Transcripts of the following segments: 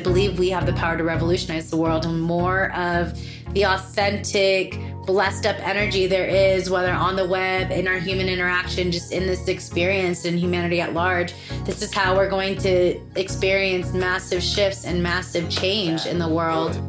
believe we have the power to revolutionize the world and more of the authentic, blessed up energy there is, whether on the web, in our human interaction, just in this experience and humanity at large. This is how we're going to experience massive shifts and massive change in the world.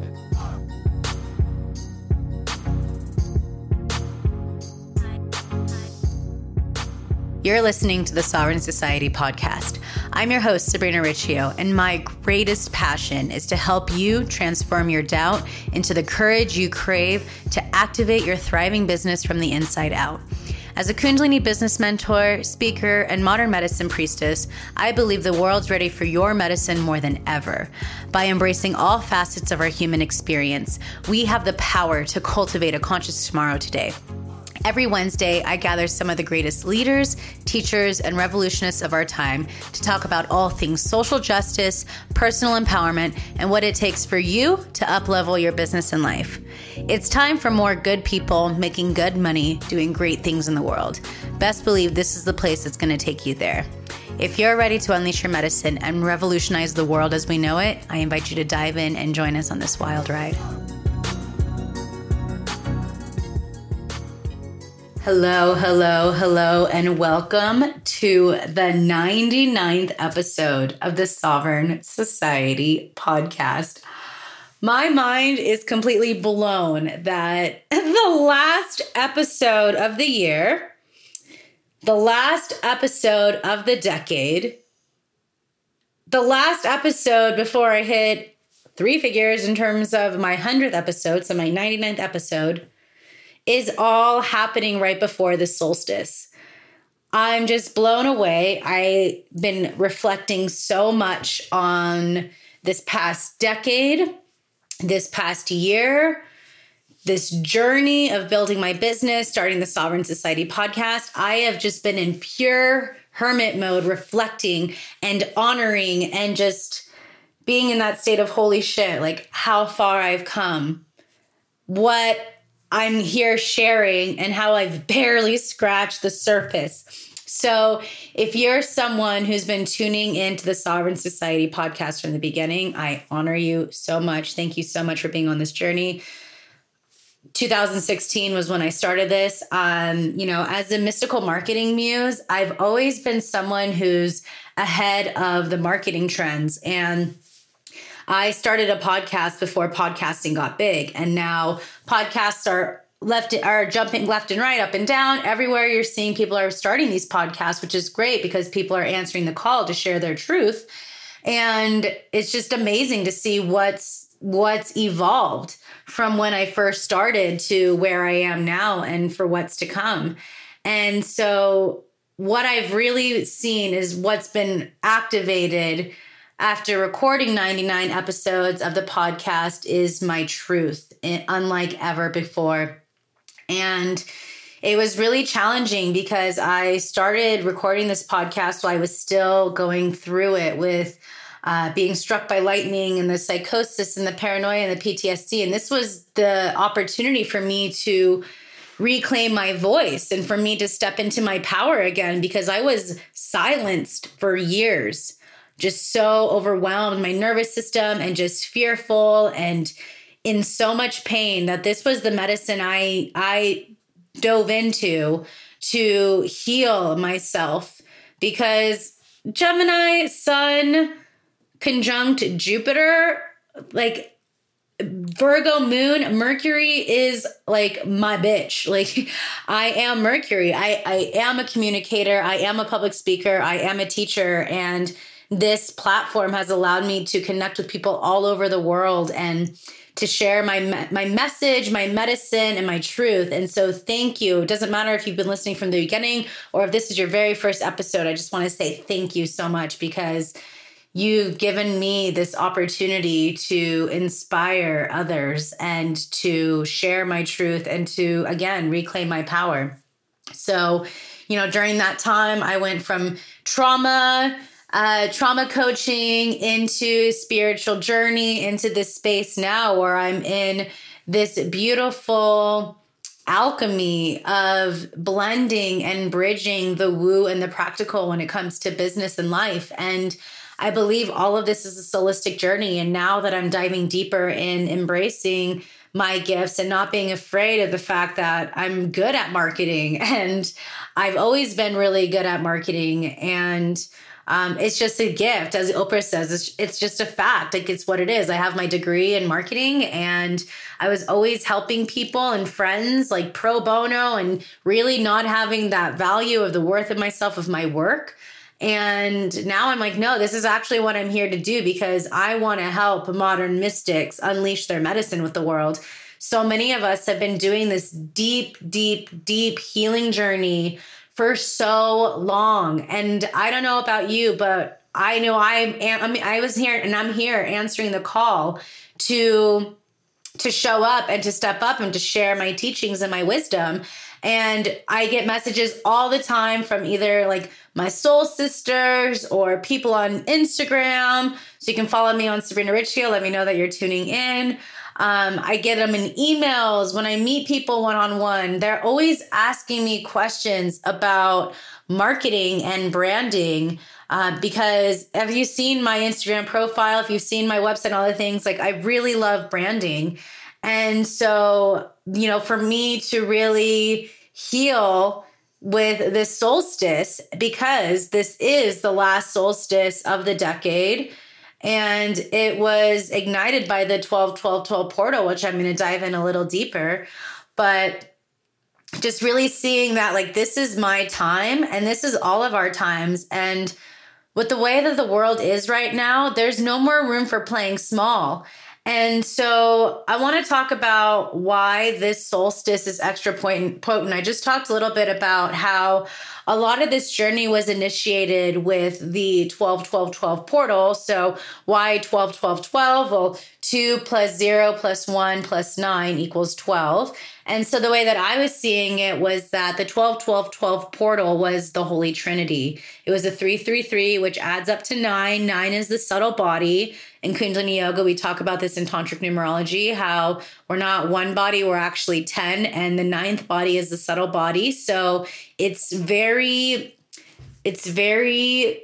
You're listening to the Sovereign Society podcast. I'm your host, Sabrina Riccio, and my greatest passion is to help you transform your doubt into the courage you crave to activate your thriving business from the inside out. As a Kundalini business mentor, speaker, and modern medicine priestess, I believe the world's ready for your medicine more than ever. By embracing all facets of our human experience, we have the power to cultivate a conscious tomorrow today. Every Wednesday, I gather some of the greatest leaders, teachers, and revolutionists of our time to talk about all things social justice, personal empowerment, and what it takes for you to uplevel your business and life. It's time for more good people making good money, doing great things in the world. Best believe this is the place that's going to take you there. If you're ready to unleash your medicine and revolutionize the world as we know it, I invite you to dive in and join us on this wild ride. Hello, hello, hello, and welcome to the 99th episode of the Sovereign Society podcast. My mind is completely blown that the last episode of the year, the last episode of the decade, the last episode before I hit three figures in terms of my 100th episode, so my 99th episode is all happening right before the solstice. I'm just blown away. I've been reflecting so much on this past decade, this past year, this journey of building my business, starting the Sovereign Society podcast. I have just been in pure hermit mode, reflecting and honoring and just being in that state of holy shit, like how far I've come, what I'm here sharing and how I've barely scratched the surface. So, if you're someone who's been tuning into the Sovereign Society podcast from the beginning, I honor you so much. Thank you so much for being on this journey. 2016 was when I started this. Um, you know, as a mystical marketing muse, I've always been someone who's ahead of the marketing trends and I started a podcast before podcasting got big, and now podcasts are left are jumping left and right, up and down. Everywhere you're seeing people are starting these podcasts, which is great because people are answering the call to share their truth. And it's just amazing to see what's what's evolved from when I first started to where I am now and for what's to come. And so what I've really seen is what's been activated after recording 99 episodes of the podcast is my truth, unlike ever before. And it was really challenging because I started recording this podcast while I was still going through it with uh, being struck by lightning and the psychosis and the paranoia and the PTSD. And this was the opportunity for me to reclaim my voice and for me to step into my power again because I was silenced for years just so overwhelmed, my nervous system, and just fearful and in so much pain that this was the medicine I I dove into to heal myself because Gemini Sun conjunct Jupiter, like Virgo moon, Mercury is like my bitch. Like I am Mercury. I, I am a communicator. I am a public speaker. I am a teacher. And this platform has allowed me to connect with people all over the world and to share my my message, my medicine, and my truth. And so, thank you. It doesn't matter if you've been listening from the beginning or if this is your very first episode. I just want to say thank you so much because you've given me this opportunity to inspire others and to share my truth and to again reclaim my power. So, you know, during that time, I went from trauma uh, trauma coaching into spiritual journey into this space now where I'm in this beautiful alchemy of blending and bridging the woo and the practical when it comes to business and life. And I believe all of this is a solistic journey. And now that I'm diving deeper in embracing my gifts and not being afraid of the fact that I'm good at marketing and I've always been really good at marketing and um, it's just a gift. As oprah says it's, it's just a fact. Like it's what it is. I have my degree in marketing and i was always helping people and friends like pro bono and really not having that value of the worth of myself of my work. And now I'm like, no, this is actually what I'm here to do because I want to help modern mystics unleash their medicine with the world. So many of us have been doing this deep, deep, deep healing journey for so long. And I don't know about you, but I know I am, I mean, I was here and I'm here answering the call to to show up and to step up and to share my teachings and my wisdom. And I get messages all the time from either like my soul sisters or people on Instagram. So you can follow me on Sabrina Riccio. Let me know that you're tuning in. Um, I get them in emails when I meet people one on one. They're always asking me questions about marketing and branding. Uh, because have you seen my Instagram profile? If you've seen my website, all the things, like I really love branding. And so, you know, for me to really heal with this solstice because this is the last solstice of the decade and it was ignited by the 12 12 12 portal which i'm going to dive in a little deeper. But just really seeing that like this is my time and this is all of our times. And with the way that the world is right now there's no more room for playing small. And so I want to talk about why this solstice is extra potent. I just talked a little bit about how a lot of this journey was initiated with the 12 12 12 portal. So why 12 12 12? Well, 2 plus 0 plus 1 plus 9 equals 12. And so the way that I was seeing it was that the 12 12 12 portal was the Holy Trinity. It was a 333, which adds up to 9. 9 is the subtle body in Kundalini Yoga, we talk about this in Tantric numerology how we're not one body, we're actually 10, and the ninth body is the subtle body. So it's very, it's very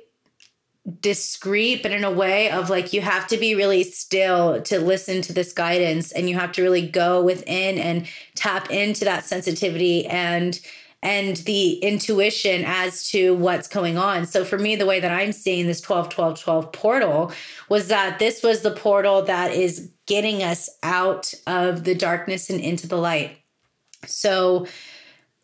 discreet, but in a way of like you have to be really still to listen to this guidance and you have to really go within and tap into that sensitivity and and the intuition as to what's going on. So for me, the way that I'm seeing this 12, 12, 12 portal was that this was the portal that is getting us out of the darkness and into the light. So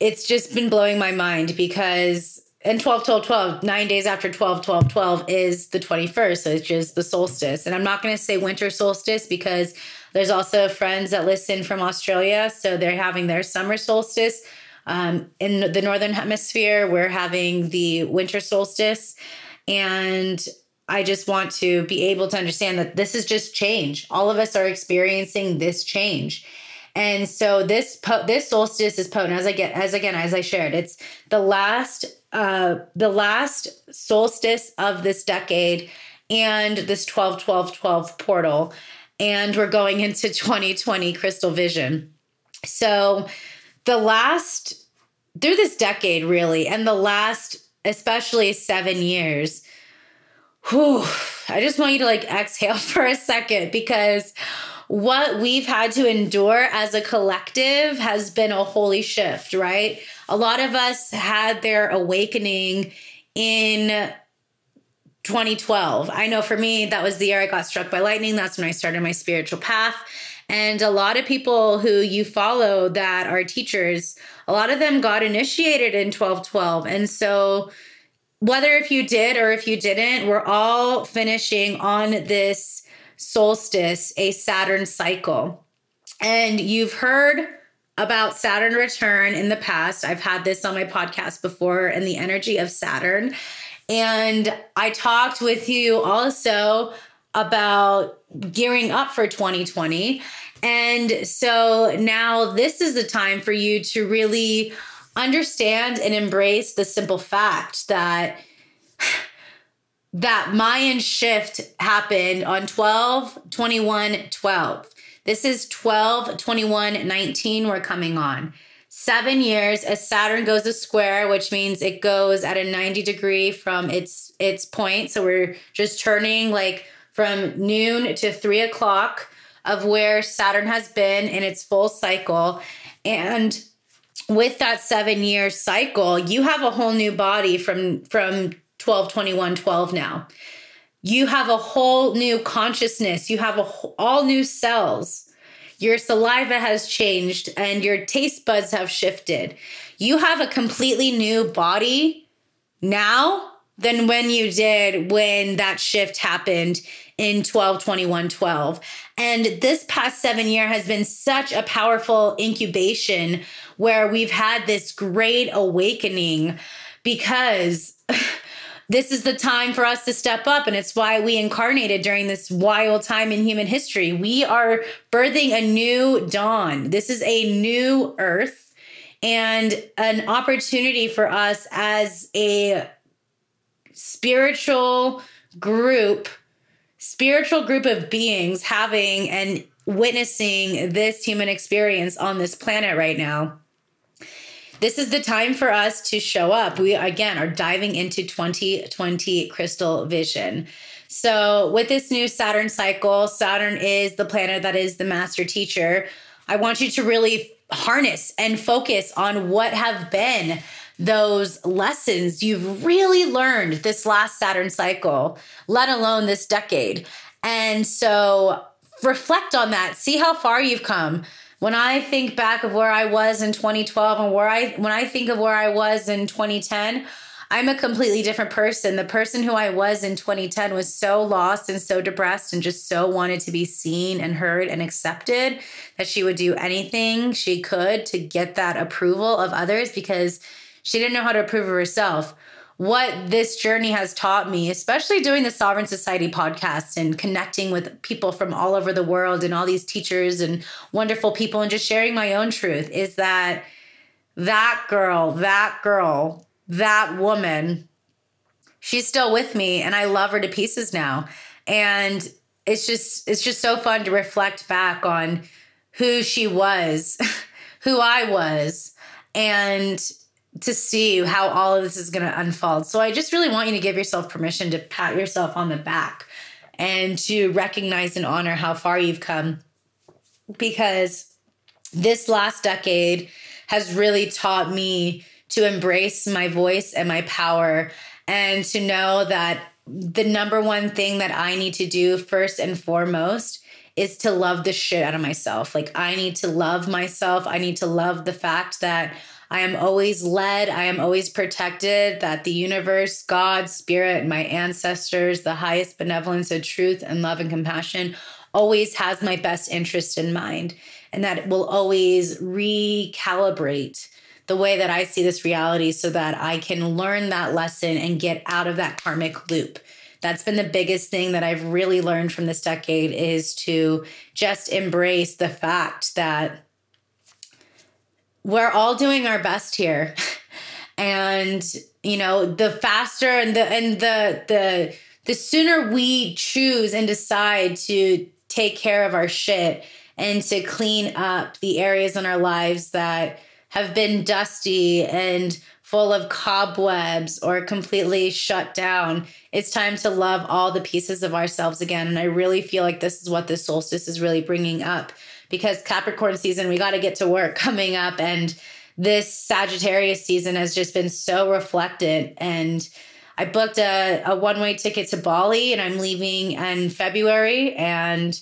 it's just been blowing my mind because and 12 12 12 nine days after 12 12 12 is the 21st which is the solstice. And i'm not going to say winter solstice because there's also friends that listen from australia so they're having their summer solstice um, in the northern hemisphere, we're having the winter solstice, and I just want to be able to understand that this is just change. All of us are experiencing this change. And so this po- this solstice is potent as I get as again as I shared. It's the last uh the last solstice of this decade and this 12 12 12 portal and we're going into 2020 crystal vision. So the last through this decade really and the last especially seven years whew, i just want you to like exhale for a second because what we've had to endure as a collective has been a holy shift right? A lot of us had their awakening in 2012 i know for me that was the year i got struck by lightning. That's when i started my spiritual path. And a lot of people who you follow that are teachers, a lot of them got initiated in 1212. And so, whether if you did or if you didn't, we're all finishing on this solstice, a Saturn cycle. And you've heard about Saturn return in the past. I've had this on my podcast before and the energy of Saturn. And I talked with you also about gearing up for 2020. And so now this is the time for you to really understand and embrace the simple fact that that Mayan shift happened on 12 21 12. This is 12 21 19 we're coming on. seven years as Saturn goes a square, which means it goes at a 90 degree from its its point. So we're just turning like from noon to three o'clock of where Saturn has been in its full cycle. And with that seven year cycle, you have a whole new body from from 12, 21, 12 now. You have a whole new consciousness. You have a, all new cells your saliva has changed and your taste buds have shifted. You have a completely new body now than when you did when that shift happened in 12 21 12 and this past 7 year has been such a powerful incubation where we've had this great awakening because this is the time for us to step up. And it's why we incarnated during this wild time in human history. We are birthing a new dawn. This is a new earth and an opportunity for us as a spiritual group, spiritual group of beings having and witnessing this human experience on this planet right now this is the time for us to show up. We again are diving into 2020 crystal vision. So, with this new Saturn cycle, Saturn is the planet that is the master teacher. I want you to really harness and focus on what have been those lessons you've really learned this last Saturn cycle, let alone this decade. And so reflect on that, see how far you've come when I think back of where I was in 2012 and where I when I think of where I was in 2010, I'm a completely different person. The person who I was in 2010 was so lost and so depressed and just so wanted to be seen and heard and accepted that she would do anything she could to get that approval of others because she didn't know how to approve of herself what this journey has taught me, especially doing the Sovereign Society podcast and connecting with people from all over the world and all these teachers and wonderful people and just sharing my own truth, is that that girl, that girl, that woman, she's still with me and I love her to pieces now. And it's just it's just so fun to reflect back on who she was, who I was, and to see how all of this is going to unfold. So I just really want you to give yourself permission to pat yourself on the back and to recognize and honor how far you've come because this last decade has really taught me to embrace my voice and my power and to know that the number one thing that I need to do first and foremost is to love the shit out of myself. Like, I need to love myself. I need to love the fact that I am always led, I am always protected, that the universe, God, spirit, my ancestors, the highest benevolence of truth and love and compassion always has my best interest in mind, and that it will always recalibrate the way that I see this reality so that I can learn that lesson and get out of that karmic loop. That's been the biggest thing that I've really learned from this decade is to just embrace the fact that we're all doing our best here. and you know, the faster and the and the the the sooner we choose and decide to take care of our shit and to clean up the areas in our lives that have been dusty and full of cobwebs or completely shut down. It's time to love all the pieces of ourselves again. And I really feel like this is what the solstice is really bringing up because Capricorn season, we got to get to work coming up. And this Sagittarius season has just been so reflected. And I booked a, a one way ticket to Bali and I'm leaving in February and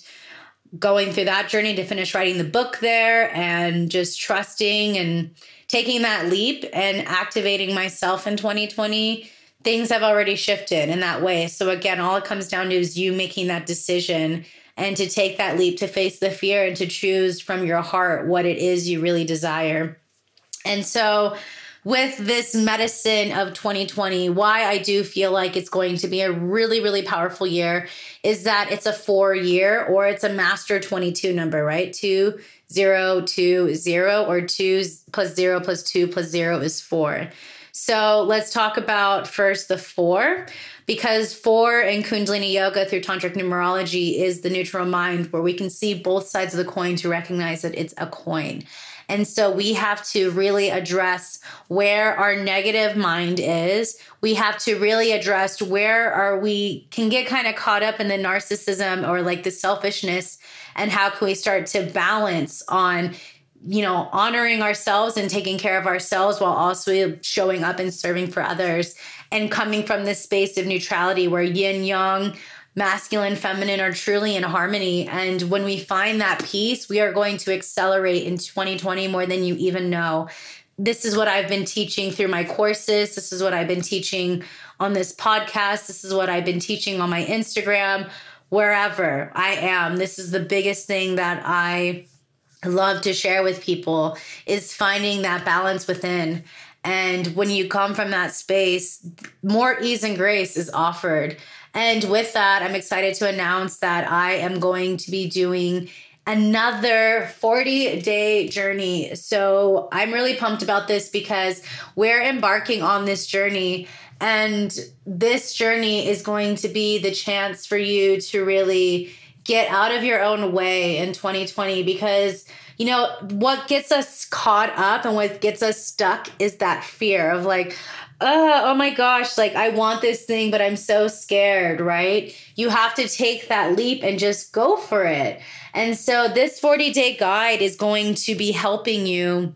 going through that journey to finish writing the book there and just trusting and taking that leap and activating myself in 2020 things have already shifted in that way so again all it comes down to is you making that decision and to take that leap to face the fear and to choose from your heart what it is you really desire. And so, with this medicine of 2020, why I do feel like it's going to be a really, really powerful year is that it's a four year or it's a master 22 number, right? Two, zero, two, zero, or two plus zero plus two plus zero is four. So let's talk about first the four, because four in Kundalini Yoga through Tantric numerology is the neutral mind, where we can see both sides of the coin to recognize that it's a coin. And so we have to really address where our negative mind is. We have to really address where are we can get kind of caught up in the narcissism or like the selfishness and how can we start to balance on you know, honoring ourselves and taking care of ourselves while also showing up and serving for others and coming from this space of neutrality where yin yang, masculine, feminine are truly in harmony. And when we find that peace, we are going to accelerate in 2020 more than you even know. This is what I've been teaching through my courses. This is what I've been teaching on this podcast. This is what I've been teaching on my Instagram, wherever I am. This is the biggest thing that I love to share with people is finding that balance within. And when you come from that space, more ease and grace is offered. And with that, I'm excited to announce that I am going to be doing another 40 day journey. So I'm really pumped about this because we're embarking on this journey. And this journey is going to be the chance for you to really get out of your own way in 2020 because you know what gets us caught up and what gets us stuck is that fear of like oh, oh my gosh like i want this thing but i'm so scared right? You have to take that leap and just go for it. And so this 40 day guide is going to be helping you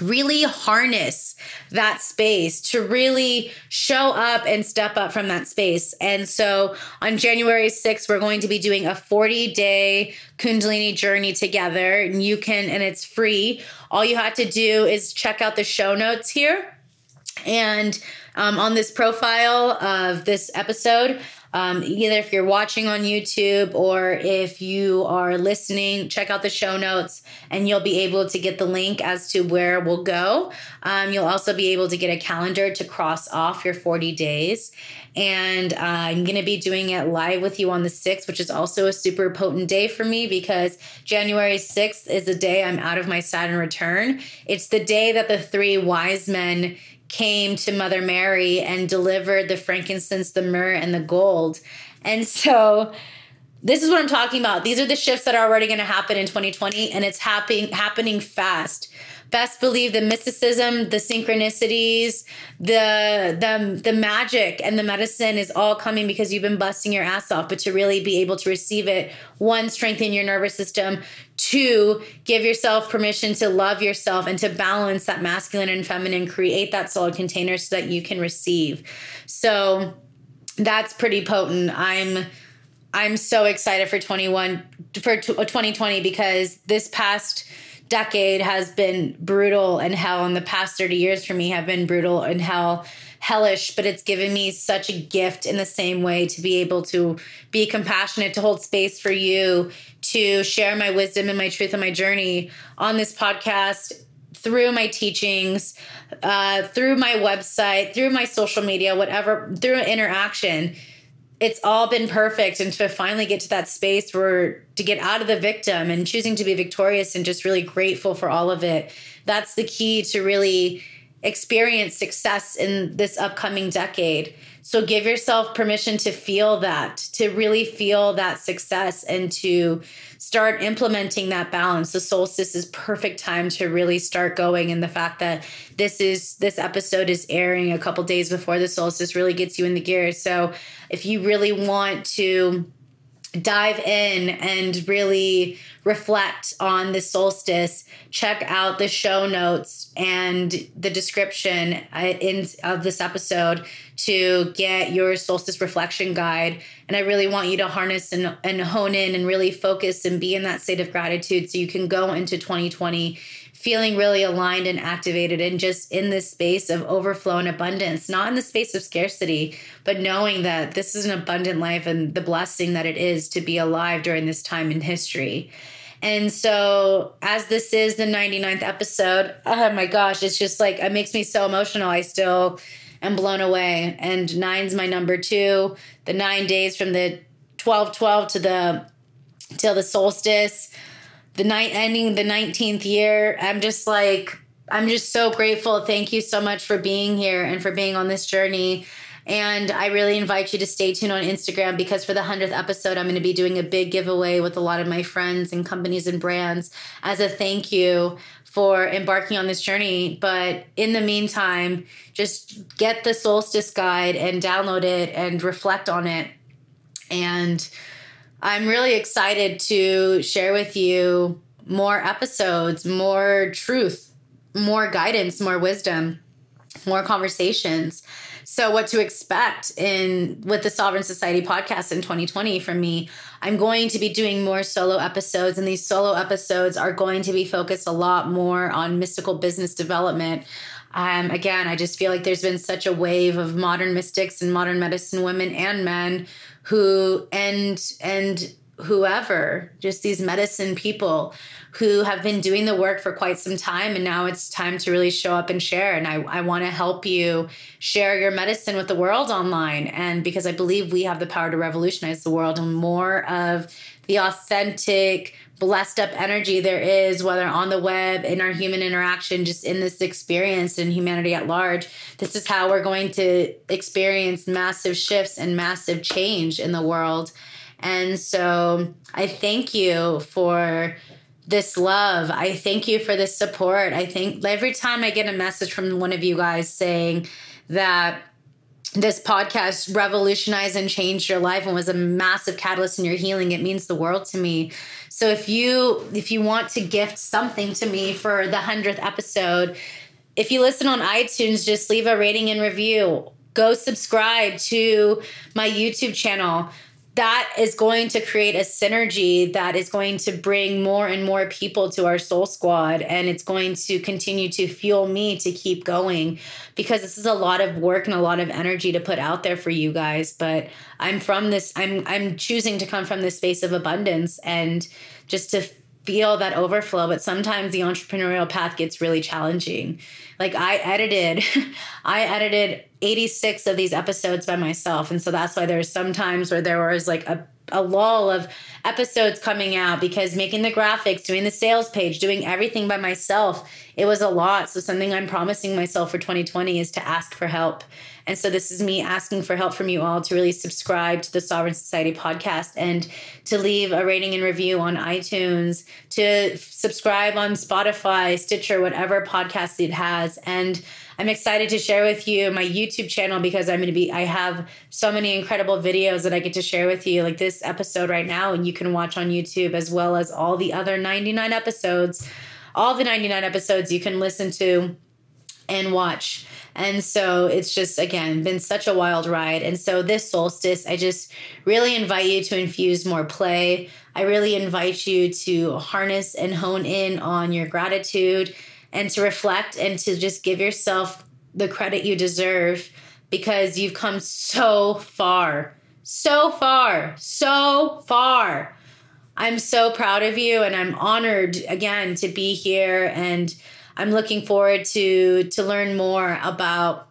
really harness that space to really show up and step up from that space. And so on January 6th, we're going to be doing a 40 day Kundalini journey together. And you can, and it's free. All you have to do is check out the show notes here. And um, on this profile of this episode, um, either if you're watching on YouTube or if you are listening, check out the show notes and you'll be able to get the link as to where we'll go. Um, you'll also be able to get a calendar to cross off your 40 days. And uh, I'm going to be doing it live with you on the 6th, which is also a super potent day for me because January 6th is the day I'm out of my Saturn return. It's the day that the three wise men came to Mother Mary and delivered the frankincense, the myrrh, and the gold. And so this is what I'm talking about. These are the shifts that are already going to happen in 2020 and it's happening happening fast best believe the mysticism, the synchronicities, the the the magic and the medicine is all coming because you've been busting your ass off. But to really be able to receive it, one, strengthen your nervous system. Two, give yourself permission to love yourself and to balance that masculine and feminine, create that solid container so that you can receive. So that's pretty potent. I'm I'm so excited for 21 for 2020 because this past decade has been brutal and hell and the past 30 years for me have been brutal and hell hellish but it's given me such a gift in the same way to be able to be compassionate to hold space for you to share my wisdom and my truth and my journey on this podcast through my teachings uh, through my website through my social media whatever through interaction it's all been perfect and to finally get to that space where to get out of the victim and choosing to be victorious and just really grateful for all of it that's the key to really experience success in this upcoming decade so give yourself permission to feel that to really feel that success and to start implementing that balance. The solstice is perfect time to really start going and the fact that this is this episode is airing a couple days before the solstice really gets you in the gear. So if you really want to dive in and really reflect on the solstice, check out the show notes and the description uh, in of this episode to get your solstice reflection guide. And I really want you to harness and, and hone in and really focus and be in that state of gratitude so you can go into 2020 feeling really aligned and activated and just in this space of overflow and abundance, not in the space of scarcity, but knowing that this is an abundant life and the blessing that it is to be alive during this time in history. And so, as this is the 99th episode, oh my gosh, it's just like it makes me so emotional. I still am blown away. And nine's my number two. The nine days from the 12 12 to the till the solstice the night ending the 19th year. I'm just like, I'm just so grateful. Thank you so much for being here and for being on this journey. And I really invite you to stay tuned on Instagram because for the 100th episode, I'm going to be doing a big giveaway with a lot of my friends and companies and brands as a thank you for embarking on this journey. But in the meantime, just get the Solstice Guide and download it and reflect on it. And I'm really excited to share with you more episodes, more truth, more guidance, more wisdom, more conversations. So, what to expect in with the Sovereign Society podcast in 2020 from me? I'm going to be doing more solo episodes, and these solo episodes are going to be focused a lot more on mystical business development. Um, again, I just feel like there's been such a wave of modern mystics and modern medicine women and men who and and whoever, just these medicine people who have been doing the work for quite some time. And now it's time to really show up and share. And I, I want to help you share your medicine with the world online. And because I believe we have the power to revolutionize the world and more of the authentic, blessed up energy there is, whether on the web, in our human interaction, just in this experience and humanity at large. This is how we're going to experience massive shifts and massive change in the world. And so I thank you for this love. I thank you for this support. I think every time I get a message from one of you guys saying that this podcast revolutionized and changed your life and was a massive catalyst in your healing it means the world to me so if you if you want to gift something to me for the 100th episode if you listen on itunes just leave a rating and review go subscribe to my youtube channel that is going to create a synergy that is going to bring more and more people to our soul squad and it's going to continue to fuel me to keep going because this is a lot of work and a lot of energy to put out there for you guys. But i'm from this i'm i'm choosing to come from this space of abundance and just to feel that overflow but sometimes the entrepreneurial path gets really challenging like i edited i edited 86 of these episodes by myself. And so that's why there's some times where there was like a, a lull of episodes coming out because making the graphics, doing the sales page, doing everything by myself, it was a lot. So something I'm promising myself for 2020 is to ask for help. And so this is me asking for help from you all to really subscribe to the Sovereign Society podcast and to leave a rating and review on iTunes, to subscribe on Spotify, Stitcher, whatever podcast it has. And I'm excited to share with you my YouTube channel because I'm going to be, I have so many incredible videos that I get to share with you, like this episode right now, and you can watch on YouTube as well as all the other 99 episodes. All the 99 episodes you can listen to and watch. And so it's just, again, been such a wild ride. And so this solstice, I just really invite you to infuse more play. I really invite you to harness and hone in on your gratitude and to reflect and to just give yourself the credit you deserve because you've come so far, so far, so far. I'm so proud of you and I'm honored again to be here and I'm looking forward to to learn more about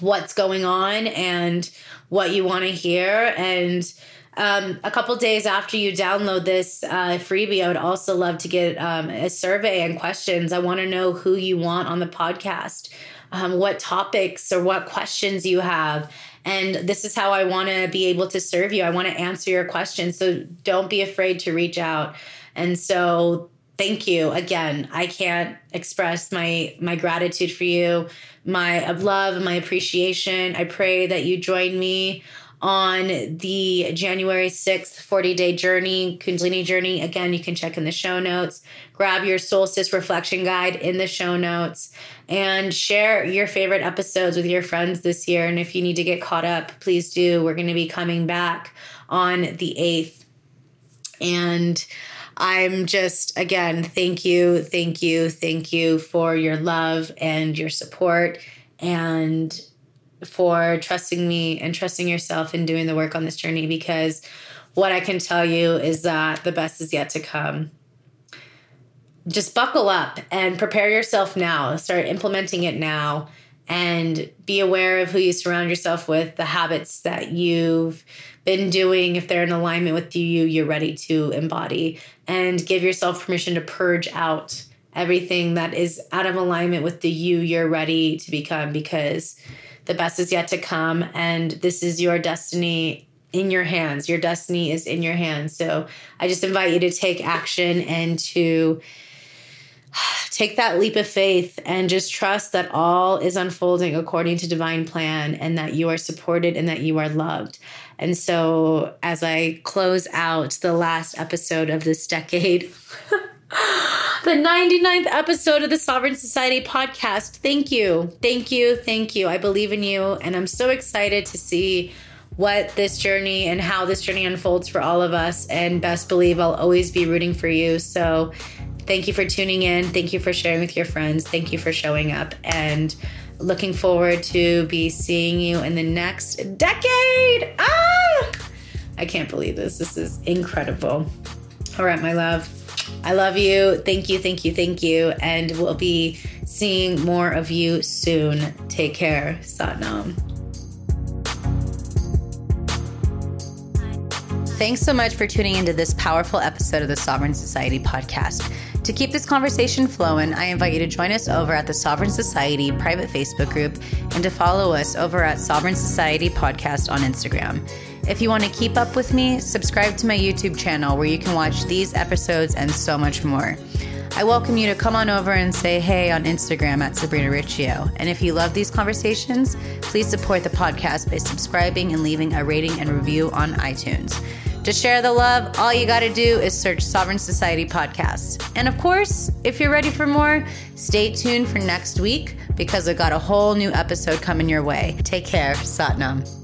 what's going on and what you want to hear and um, a couple days after you download this uh, freebie, I would also love to get um, a survey and questions. I want to know who you want on the podcast, um, what topics or what questions you have. And this is how I want to be able to serve you. I want to answer your questions. So don't be afraid to reach out. And so thank you again. I can't express my my gratitude for you, my love, my appreciation. I pray that you join me on the January 6th 40 day journey, Kundalini journey. Again, you can check in the show notes. Grab your solstice reflection guide in the show notes and share your favorite episodes with your friends this year. And if you need to get caught up, please do. We're going to be coming back on the 8th. And I'm just, again, thank you, thank you, thank you for your love and your support. And for trusting me and trusting yourself and doing the work on this journey because what I can tell you is that the best is yet to come. Just buckle up and prepare yourself now. Start implementing it now and be aware of who you surround yourself with, the habits that you've been doing. If they're in alignment with you, you're ready to embody and give yourself permission to purge out everything that is out of alignment with the you you're ready to become because The best is yet to come, and this is your destiny in your hands. Your destiny is in your hands. So I just invite you to take action and to take that leap of faith and just trust that all is unfolding according to divine plan and that you are supported and that you are loved. And so, as I close out the last episode of this decade, the 99th episode of the Sovereign Society podcast, thank you. Thank you. Thank you. I believe in you. And I'm so excited to see what this journey and how this journey unfolds for all of us. And best believe I'll always be rooting for you. So, thank you for tuning in. Thank you for sharing with your friends. Thank you for showing up. And looking forward to be seeing you in the next decade. Ah! I can't believe this. This is incredible. All right, my love. I love you. Thank you, thank you, thank you. And we'll be seeing more of you soon. Take care. Satnam. Thanks so much for tuning into this powerful episode of the Sovereign Society podcast. To keep this conversation flowing, I invite you to join us over at the Sovereign Society private Facebook group and to follow us over at Sovereign Society Podcast on Instagram. If you want to keep up with me, subscribe to my YouTube channel where you can watch these episodes and so much more. I welcome you to come on over and say hey on Instagram at Sabrina Riccio. And if you love these conversations, please support the podcast by subscribing and leaving a rating and review on iTunes. To share the love, all you got to do is search Sovereign Society Podcast. And of course, if you're ready for more, stay tuned for next week because I've got a whole new episode coming your way. Take care. Satnam.